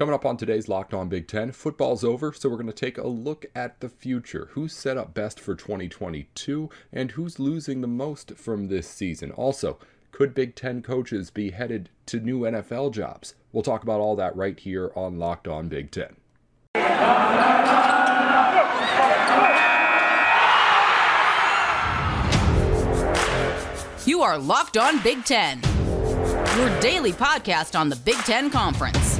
Coming up on today's Locked On Big Ten, football's over, so we're going to take a look at the future. Who's set up best for 2022, and who's losing the most from this season? Also, could Big Ten coaches be headed to new NFL jobs? We'll talk about all that right here on Locked On Big Ten. You are Locked On Big Ten, your daily podcast on the Big Ten Conference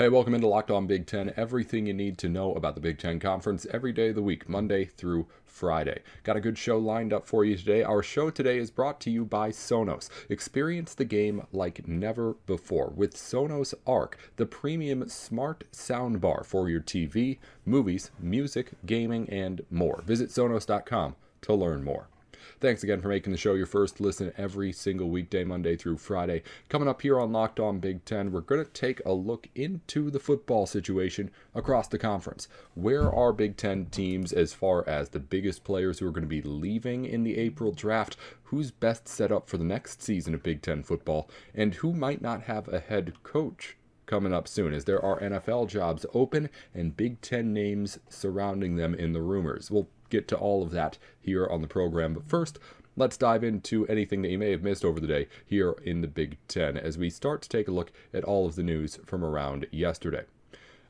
Hey, welcome into Locked On Big Ten. Everything you need to know about the Big Ten Conference every day of the week, Monday through Friday. Got a good show lined up for you today. Our show today is brought to you by Sonos. Experience the game like never before with Sonos Arc, the premium smart soundbar for your TV, movies, music, gaming, and more. Visit Sonos.com to learn more. Thanks again for making the show your first listen every single weekday, Monday through Friday. Coming up here on Locked On Big Ten, we're going to take a look into the football situation across the conference. Where are Big Ten teams as far as the biggest players who are going to be leaving in the April draft? Who's best set up for the next season of Big Ten football? And who might not have a head coach coming up soon as there are NFL jobs open and Big Ten names surrounding them in the rumors. We'll get to all of that here on the program. But first, let's dive into anything that you may have missed over the day here in the Big Ten as we start to take a look at all of the news from around yesterday.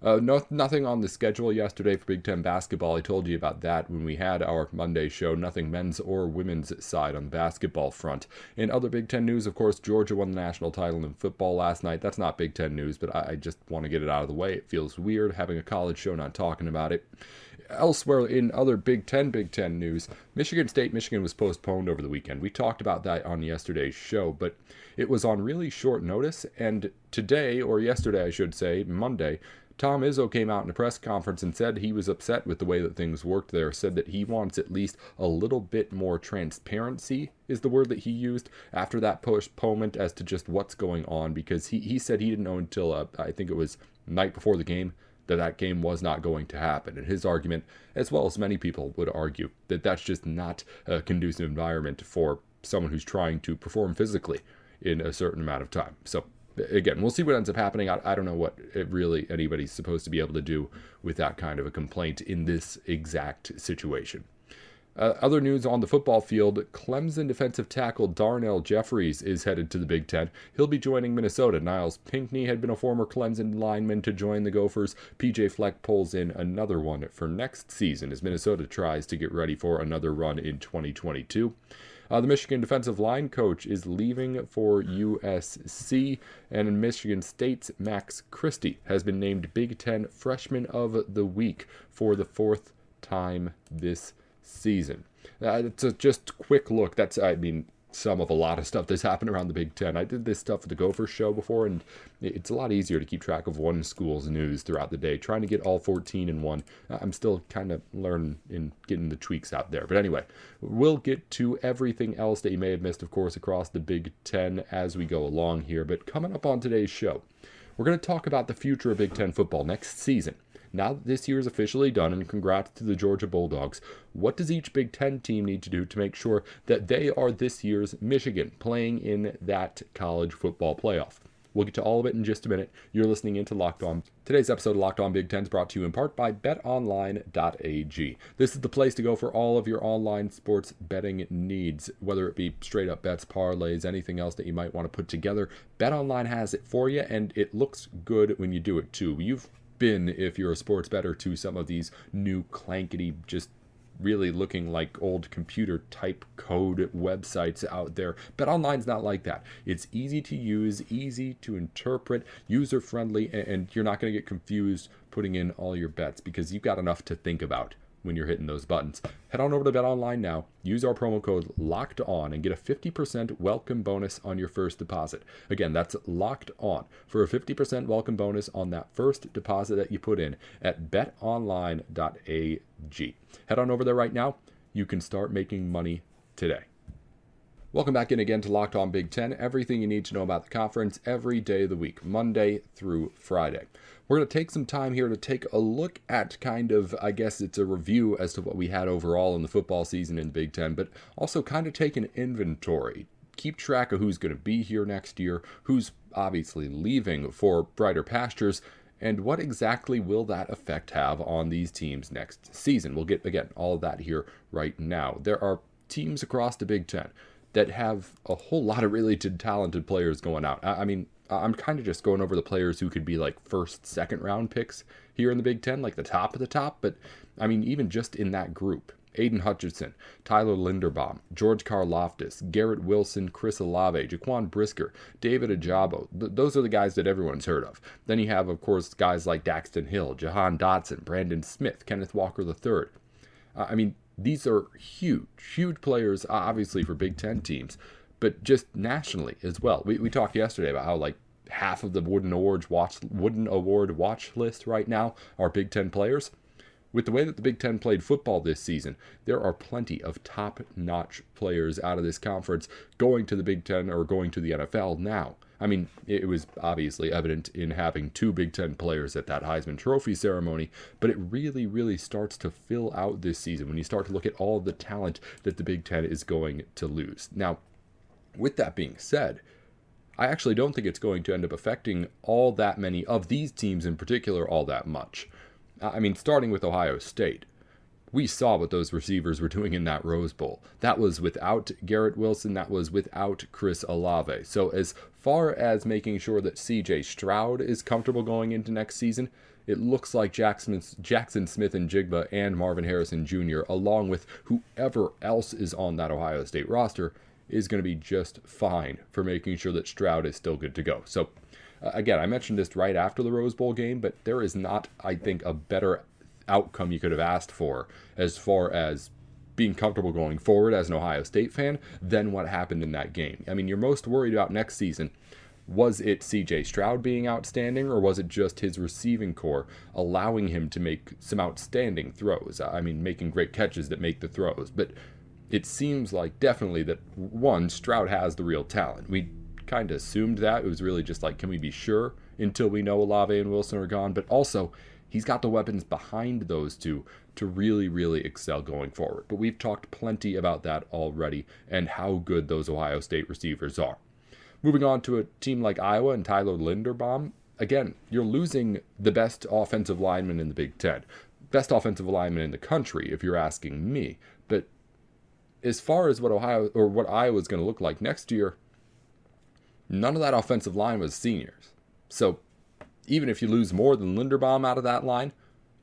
Uh, no, nothing on the schedule yesterday for Big Ten basketball. I told you about that when we had our Monday show. Nothing men's or women's side on the basketball front. In other Big Ten news, of course, Georgia won the national title in football last night. That's not Big Ten news, but I, I just want to get it out of the way. It feels weird having a college show not talking about it. Elsewhere in other Big Ten, Big Ten news, Michigan State, Michigan was postponed over the weekend. We talked about that on yesterday's show, but it was on really short notice. And today, or yesterday, I should say, Monday, Tom Izzo came out in a press conference and said he was upset with the way that things worked there. Said that he wants at least a little bit more transparency, is the word that he used, after that postponement as to just what's going on. Because he, he said he didn't know until, uh, I think it was night before the game, that that game was not going to happen. And his argument, as well as many people would argue, that that's just not a conducive environment for someone who's trying to perform physically in a certain amount of time. So again, we'll see what ends up happening. I, I don't know what really anybody's supposed to be able to do with that kind of a complaint in this exact situation. Uh, other news on the football field Clemson defensive tackle Darnell Jeffries is headed to the Big Ten. He'll be joining Minnesota. Nyles Pinckney had been a former Clemson lineman to join the Gophers. PJ Fleck pulls in another one for next season as Minnesota tries to get ready for another run in 2022. Uh, the Michigan defensive line coach is leaving for USC, and Michigan State's Max Christie has been named Big Ten Freshman of the Week for the fourth time this season. Uh, it's a just quick look. That's, I mean, some of a lot of stuff that's happened around the Big Ten. I did this stuff for the Gopher show before, and it's a lot easier to keep track of one school's news throughout the day. Trying to get all 14 in one, I'm still kind of learning and getting the tweaks out there. But anyway, we'll get to everything else that you may have missed, of course, across the Big Ten as we go along here. But coming up on today's show, we're going to talk about the future of Big Ten football next season. Now that this year is officially done, and congrats to the Georgia Bulldogs, what does each Big Ten team need to do to make sure that they are this year's Michigan playing in that college football playoff? We'll get to all of it in just a minute. You're listening into Locked On. Today's episode of Locked On Big Ten is brought to you in part by betonline.ag. This is the place to go for all of your online sports betting needs, whether it be straight up bets, parlays, anything else that you might want to put together. BetOnline has it for you, and it looks good when you do it too. You've been if you're a sports better to some of these new clankety just really looking like old computer type code websites out there. But online's not like that. It's easy to use, easy to interpret, user friendly, and you're not going to get confused putting in all your bets because you've got enough to think about when you're hitting those buttons. Head on over to Bet Online now, use our promo code LOCKED ON, and get a 50% welcome bonus on your first deposit. Again, that's LOCKED ON for a 50% welcome bonus on that first deposit that you put in at betonline.ag. Head on over there right now. You can start making money today. Welcome back in again to Locked On Big Ten. Everything you need to know about the conference every day of the week, Monday through Friday. We're going to take some time here to take a look at kind of, I guess it's a review as to what we had overall in the football season in Big Ten, but also kind of take an inventory. Keep track of who's going to be here next year, who's obviously leaving for brighter pastures, and what exactly will that effect have on these teams next season? We'll get, again, all of that here right now. There are teams across the Big Ten that have a whole lot of really talented players going out. I, mean, I'm kind of just going over the players who could be like first, second round picks here in the Big Ten, like the top of the top. But I mean, even just in that group, Aidan Hutchinson, Tyler Linderbaum, George Karlaftis, Garrett Wilson, Chris Olave, Jaquan Brisker, David Ojabo. Th- those are the guys that everyone's heard of. Then you have, of course, guys like Daxton Hill, Jahan Dotson, Brandon Smith, Kenneth Walker III. Uh, I mean, these are huge, huge players, obviously for Big Ten teams, but just nationally as well. We, we talked yesterday about how like half of the Wooden Awards watch Wooden Award watch list right now are Big Ten players. With the way that the Big Ten played football this season, there are plenty of top notch players out of this conference going to the Big Ten or going to the NFL now. I mean, it was obviously evident in having two Big Ten players at that Heisman Trophy ceremony, but it really, really starts to fill out this season when you start to look at all the talent that the Big Ten is going to lose. Now, with that being said, I actually don't think it's going to end up affecting all that many of these teams in particular all that much. I mean, starting with Ohio State we saw what those receivers were doing in that Rose Bowl. That was without Garrett Wilson, that was without Chris Olave. So, as far as making sure that CJ Stroud is comfortable going into next season, it looks like Jackson, Jaxon Smith-Njigba and Marvin Harrison Jr., along with whoever else is on that Ohio State roster, is going to be just fine for making sure that Stroud is still good to go. So, uh, again, I mentioned this right after the Rose Bowl game, but there is not, I think, a better outcome you could have asked for as far as being comfortable going forward as an Ohio State fan than what happened in that game. I mean, you're most worried about next season. Was it CJ Stroud being outstanding, or was it just his receiving corps allowing him to make some outstanding throws? I mean, making great catches that make the throws. But it seems like definitely that one, Stroud has the real talent. We kind of assumed that. It was really just like, can we be sure until we know Olave and Wilson are gone? But also, he's got the weapons behind those two to really, really excel going forward. But we've talked plenty about that already and how good those Ohio State receivers are. Moving on to a team like Iowa and Tyler Linderbaum, again, you're losing the best offensive lineman in the Big Ten, best offensive lineman in the country, if you're asking me. But as far as what Ohio or what Iowa is going to look like next year, none of that offensive line was seniors. So even if you lose more than Linderbaum out of that line,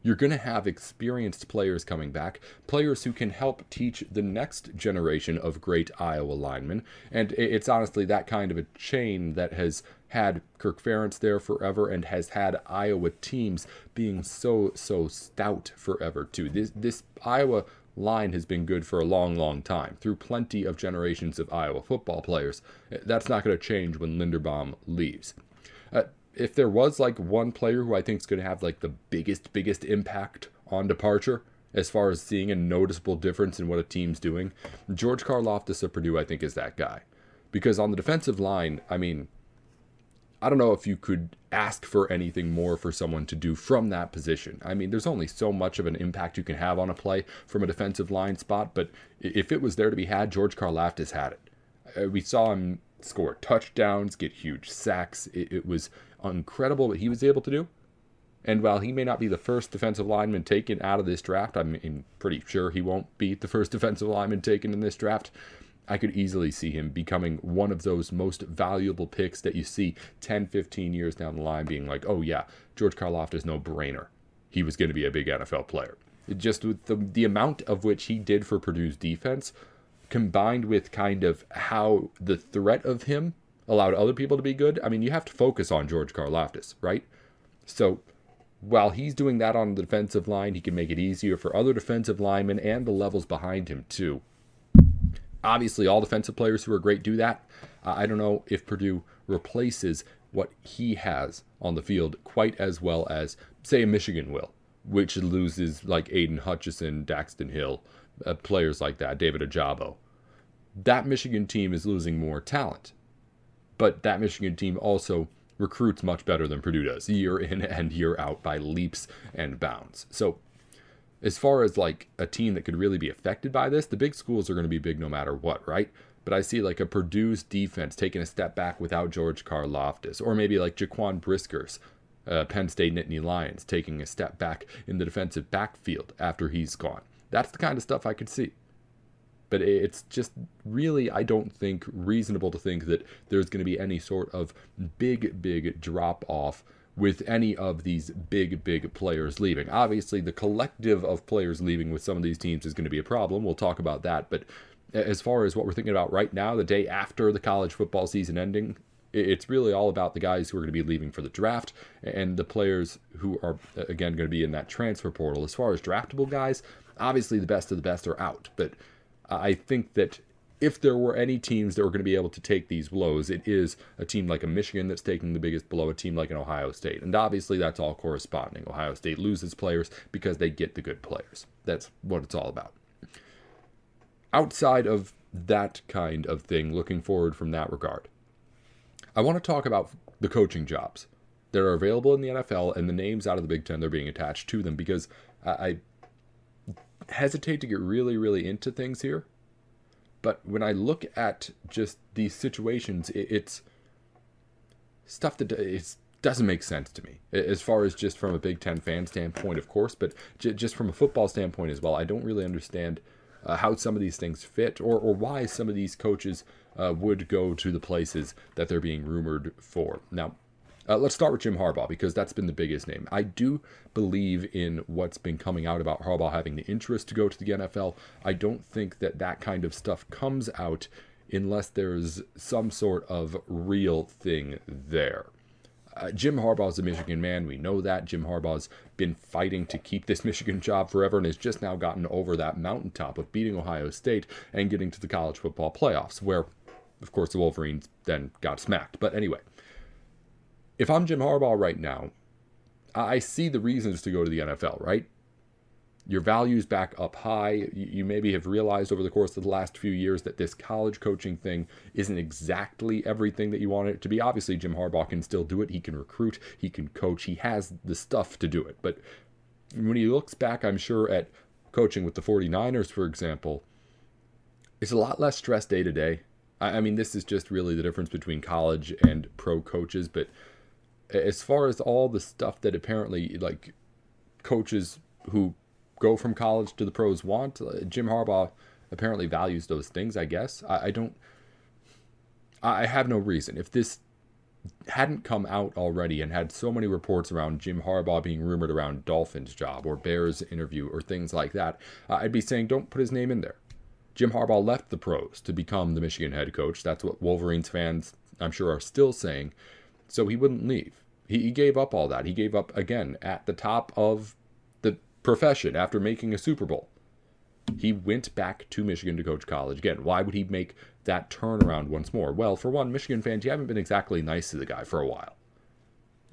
you're going to have experienced players coming back, players who can help teach the next generation of great Iowa linemen. And it's honestly that kind of a chain that has had Kirk Ferentz there forever and has had Iowa teams being so, so stout forever, too. This, this Iowa line has been good for a long, long time through plenty of generations of Iowa football players. That's not going to change when Linderbaum leaves. Uh, if there was like one player who I think is going to have like the biggest, biggest impact on departure as far as seeing a noticeable difference in what a team's doing, George Karlaftis of Purdue, I think, is that guy. Because on the defensive line, I mean, I don't know if you could ask for anything more for someone to do from that position. I mean, there's only so much of an impact you can have on a play from a defensive line spot, but if it was there to be had, George Karlaftis had it. Uh, we saw him score touchdowns, get huge sacks. It, it was incredible what he was able to do. And while he may not be the first defensive lineman taken out of this draft, I'm pretty sure he won't be the first defensive lineman taken in this draft. I could easily see him becoming one of those most valuable picks that you see 10, 15 years down the line being like, oh, yeah, George Karlaftis no brainer. He was going to be a big NFL player. It just with the, the amount of which he did for Purdue's defense, combined with kind of how the threat of him allowed other people to be good. I mean, you have to focus on George Karlaftis, right? So while he's doing that on the defensive line, he can make it easier for other defensive linemen and the levels behind him too. Obviously, all defensive players who are great do that. Uh, I don't know if Purdue replaces what he has on the field quite as well as, say, Michigan will, which loses like Aidan Hutchinson, Daxton Hill, uh, players like that, David Ojabo. that Michigan team is losing more talent. But that Michigan team also recruits much better than Purdue does, year in and year out by leaps and bounds. So, as far as like a team that could really be affected by this, the big schools are going to be big no matter what, right? But I see like a Purdue's defense taking a step back without George Karlaftis, or maybe like Jaquan Brisker's uh, Penn State Nittany Lions taking a step back in the defensive backfield after he's gone. That's the kind of stuff I could see. But it's just really, I don't think, reasonable to think that there's going to be any sort of big, big drop off with any of these big, big players leaving. Obviously, the collective of players leaving with some of these teams is going to be a problem. We'll talk about that. But as far as what we're thinking about right now, the day after the college football season ending, it's really all about the guys who are going to be leaving for the draft and the players who are, again, going to be in that transfer portal. As far as draftable guys, obviously the best of the best are out. But I think that if there were any teams that were going to be able to take these blows, it is a team like a Michigan that's taking the biggest blow, a team like an Ohio State. And obviously, that's all corresponding. Ohio State loses players because they get the good players. That's what it's all about. Outside of that kind of thing, looking forward from that regard, I want to talk about the coaching jobs that are available in the NFL and the names out of the Big Ten that are being attached to them because I hesitate to get really, really into things here but when I look at just these situations, it's stuff that it doesn't make sense to me. As far as just from a Big Ten fan standpoint, of course, but just from a football standpoint as well, I don't really understand uh, how some of these things fit or, or why some of these coaches uh, would go to the places that they're being rumored for. Now, uh, let's start with Jim Harbaugh because that's been the biggest name. I do believe in what's been coming out about Harbaugh having the interest to go to the NFL. I don't think that that kind of stuff comes out unless there's some sort of real thing there. Uh, Jim Harbaugh's a Michigan man. We know that. Jim Harbaugh's been fighting to keep this Michigan job forever and has just now gotten over that mountaintop of beating Ohio State and getting to the college football playoffs, where, of course, the Wolverines then got smacked. But anyway, if I'm Jim Harbaugh right now, I see the reasons to go to the NFL, right? Your values back up high. You maybe have realized over the course of the last few years that this college coaching thing isn't exactly everything that you want it to be. Obviously, Jim Harbaugh can still do it. He can recruit, he can coach, he has the stuff to do it. But when he looks back, I'm sure, at coaching with the 49ers, for example, it's a lot less stress day to day. I mean, this is just really the difference between college and pro coaches, but as far as all the stuff that apparently like coaches who go from college to the pros want, uh, Jim Harbaugh apparently values those things. I guess I, I don't. I have no reason if this hadn't come out already and had so many reports around Jim Harbaugh being rumored around Dolphins job or Bears interview or things like that, I'd be saying don't put his name in there. Jim Harbaugh left the pros to become the Michigan head coach. That's what Wolverines fans, I'm sure, are still saying so he wouldn't leave. He, he gave up all that. He gave up again at the top of the profession after making a Super Bowl. He went back to Michigan to coach college again. Why would he make that turnaround once more? Well, for one, Michigan fans, you haven't been exactly nice to the guy for a while.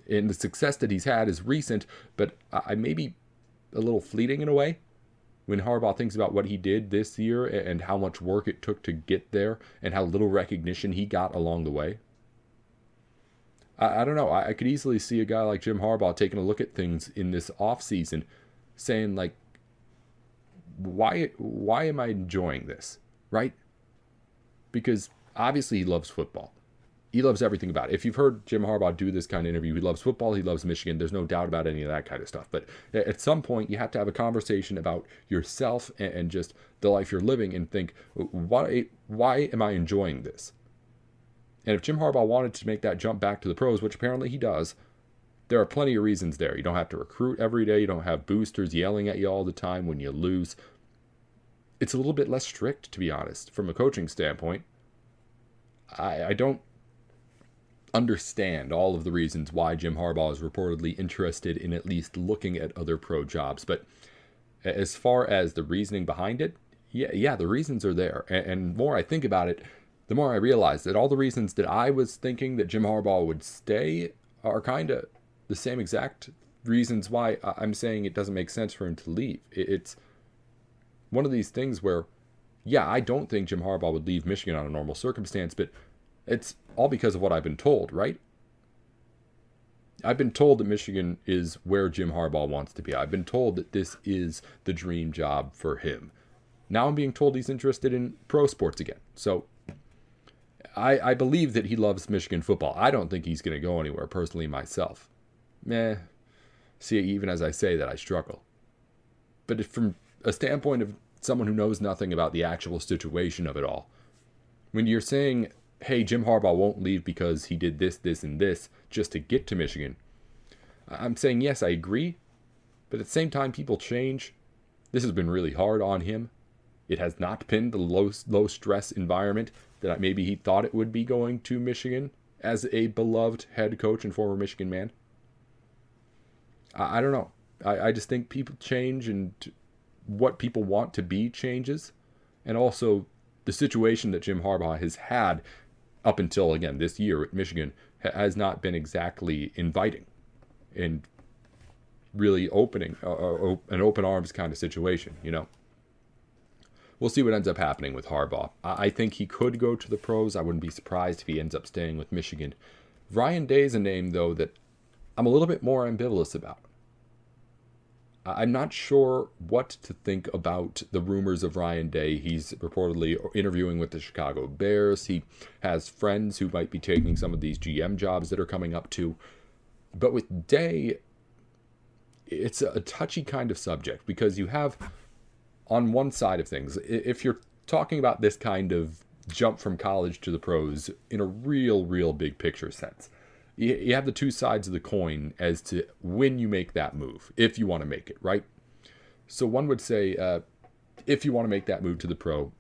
And the success that he's had is recent, but I may be a little fleeting in a way when Harbaugh thinks about what he did this year and how much work it took to get there and how little recognition he got along the way. I, I don't know. I, I, could easily see a guy like Jim Harbaugh taking a look at things in this offseason saying like why why am I enjoying this? Right? Because obviously he loves football. He loves everything about it. If you've heard Jim Harbaugh do this kind of interview, he loves football, he loves Michigan. There's no doubt about any of that kind of stuff. But at some point, you have to have a conversation about yourself and just the life you're living and think, why, why am I enjoying this? And if Jim Harbaugh wanted to make that jump back to the pros, which apparently he does, there are plenty of reasons there. You don't have to recruit every day. You don't have boosters yelling at you all the time when you lose. It's a little bit less strict, to be honest, from a coaching standpoint. I, I don't understand all of the reasons why Jim Harbaugh is reportedly interested in at least looking at other pro jobs. But as far as the reasoning behind it, yeah, yeah, the reasons are there. And, and more I think about it, the more I realize that all the reasons that I was thinking that Jim Harbaugh would stay are kind of the same exact reasons why I'm saying it doesn't make sense for him to leave. It's one of these things where yeah, I don't think Jim Harbaugh would leave Michigan on a normal circumstance, but it's all because of what I've been told, right? I've been told that Michigan is where Jim Harbaugh wants to be. I've been told that this is the dream job for him. Now I'm being told he's interested in pro sports again. So I, I believe that he loves Michigan football. I don't think he's going to go anywhere personally myself. Meh. See, even as I say that, I struggle. But from a standpoint of someone who knows nothing about the actual situation of it all, when you're saying, hey, Jim Harbaugh won't leave because he did this, this, and this just to get to Michigan, I'm saying, yes, I agree. But at the same time, people change. This has been really hard on him. It has not been the low, low stress environment that maybe he thought it would be going to Michigan as a beloved head coach and former Michigan man. I, I don't know. I, I just think people change and what people want to be changes. And also the situation that Jim Harbaugh has had up until, again, this year at Michigan has not been exactly inviting and really opening uh, uh an open arms kind of situation, you know we'll see what ends up happening with Harbaugh. I think he could go to the pros. I wouldn't be surprised if he ends up staying with Michigan. Ryan Day is a name, though, that I'm a little bit more ambivalent about. I'm not sure what to think about the rumors of Ryan Day. He's reportedly interviewing with the Chicago Bears. He has friends who might be taking some of these GM jobs that are coming up too. But with Day, it's a touchy kind of subject because you have on one side of things, if you're talking about this kind of jump from college to the pros in a real, real big picture sense, you have the two sides of the coin as to when you make that move, if you want to make it, right? So one would say, uh, if you want to make that move to the pro,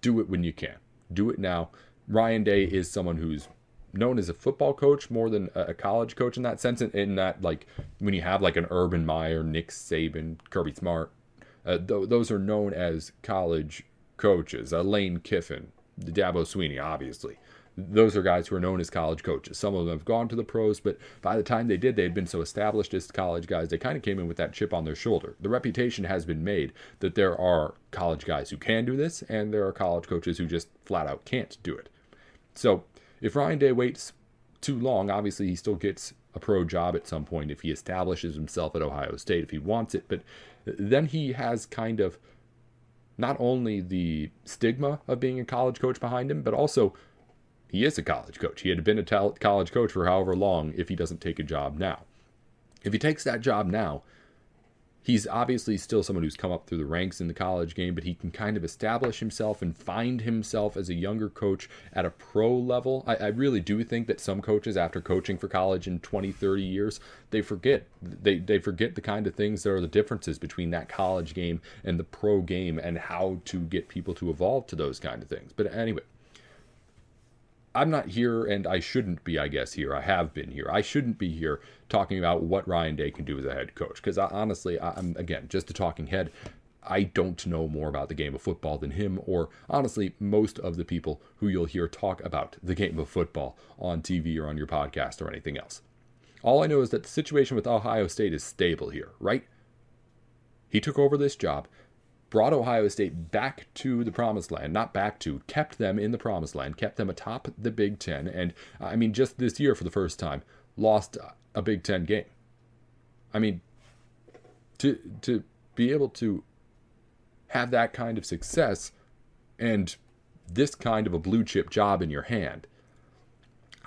do it when you can. Do it now. Ryan Day is someone who's known as a football coach more than a college coach in that sense. In, in that, like, when you have like an Urban Meyer, Nick Saban, Kirby Smart, uh, th- those are known as college coaches. Uh, Lane Kiffin, Dabo Swinney, obviously. Those are guys who are known as college coaches. Some of them have gone to the pros, but by the time they did, they had been so established as college guys, they kind of came in with that chip on their shoulder. The reputation has been made that there are college guys who can do this, and there are college coaches who just flat out can't do it. So if Ryan Day waits too long, obviously he still gets a pro job at some point if he establishes himself at Ohio State if he wants it. But then he has kind of not only the stigma of being a college coach behind him, but also he is a college coach. He had been a college coach for however long if he doesn't take a job now. If he takes that job now, he's obviously still someone who's come up through the ranks in the college game, but he can kind of establish himself and find himself as a younger coach at a pro level. I, I, really do think that some coaches, after coaching for college in 20, 30 years, they forget. They, they forget the kind of things that are the differences between that college game and the pro game and how to get people to evolve to those kind of things. But anyway, I'm not here, and I shouldn't be, I guess, here. I have been here. I shouldn't be here talking about what Ryan Day can do as a head coach. Because honestly, I'm, again, just a talking head. I don't know more about the game of football than him, or honestly, most of the people who you'll hear talk about the game of football on TV or on your podcast or anything else. All I know is that the situation with Ohio State is stable here, right? He took over this job brought Ohio State back to the promised land, not back to, kept them in the promised land, kept them atop the Big Ten, and uh, I mean, just this year for the first time, lost a Big Ten game. I mean, to to be able to have that kind of success and this kind of a blue chip job in your hand.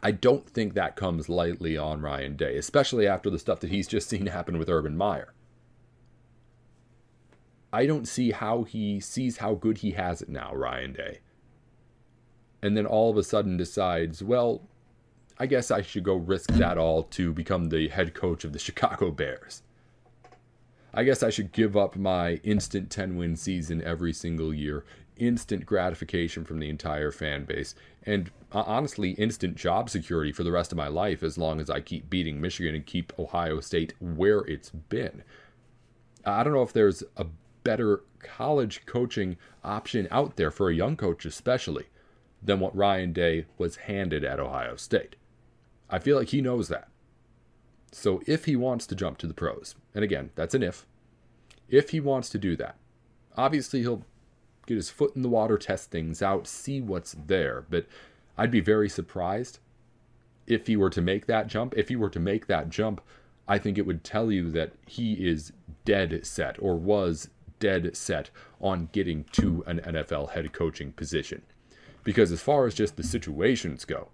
I don't think that comes lightly on Ryan Day, especially after the stuff that he's just seen happen with Urban Meyer. I don't see how he sees how good he has it now, Ryan Day. And then all of a sudden decides, well, I guess I should go risk that all to become the head coach of the Chicago Bears. I guess I should give up my instant 10 win season every single year, instant gratification from the entire fan base, and uh, honestly, instant job security for the rest of my life as long as I keep beating Michigan and keep Ohio State where it's been. I don't know if there's a better college coaching option out there for a young coach, especially, than what Ryan Day was handed at Ohio State. I feel like he knows that. So if he wants to jump to the pros, and again, that's an if, if he wants to do that, obviously he'll get his foot in the water, test things out, see what's there. But I'd be very surprised if he were to make that jump. If he were to make that jump, I think it would tell you that he is dead set or was dead set on getting to an NFL head coaching position. Because as far as just the situations go,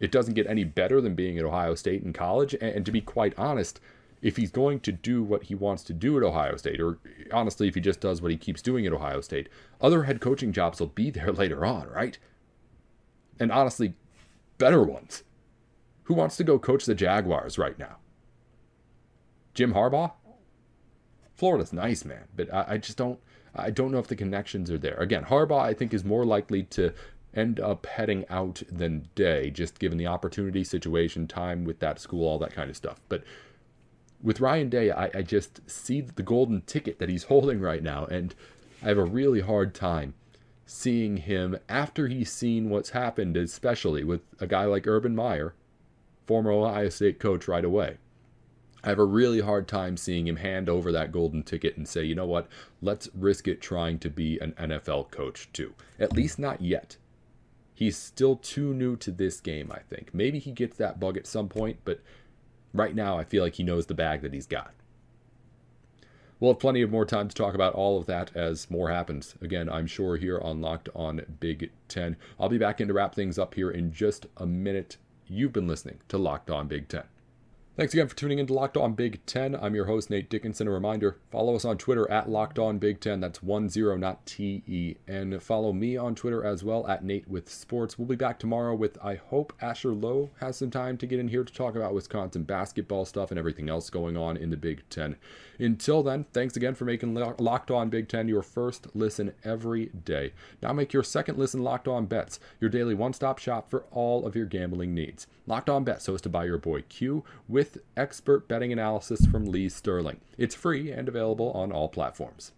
it doesn't get any better than being at Ohio State in college. And, to be quite honest, if he's going to do what he wants to do at Ohio State, or honestly, if he just does what he keeps doing at Ohio State, other head coaching jobs will be there later on, right? And honestly, better ones. Who wants to go coach the Jaguars right now? Jim Harbaugh? Florida's nice, man, but I, I just don't. I don't know if the connections are there. Again, Harbaugh, I think, is more likely to end up heading out than Day, just given the opportunity, situation, time with that school, all that kind of stuff. But with Ryan Day, I, I just see the golden ticket that he's holding right now, and I have a really hard time seeing him after he's seen what's happened, especially with a guy like Urban Meyer, former Ohio State coach, right away. I have a really hard time seeing him hand over that golden ticket and say, you know what, let's risk it trying to be an NFL coach too. At least not yet. He's still too new to this game, I think. Maybe he gets that bug at some point, but right now I feel like he knows the bag that he's got. We'll have plenty of more time to talk about all of that as more happens. Again, I'm sure here on Locked On Big Ten. I'll be back in to wrap things up here in just a minute. You've been listening to Locked On Big Ten. Thanks again for tuning in to Locked On Big Ten. I'm your host, Nate Dickinson. A reminder follow us on Twitter at Locked On Big Ten. That's 1 0, not T E N. Follow me on Twitter as well at Nate with Sports. We'll be back tomorrow with, I hope, Asher Lowe has some time to get in here to talk about Wisconsin basketball stuff and everything else going on in the Big Ten. Until then, thanks again for making Locked On Big Ten your first listen every day. Now make your second listen Locked On Bets, your daily one stop shop for all of your gambling needs. Locked On Bets, hosted by your boy Q, with expert betting analysis from Lee Sterling. It's free and available on all platforms.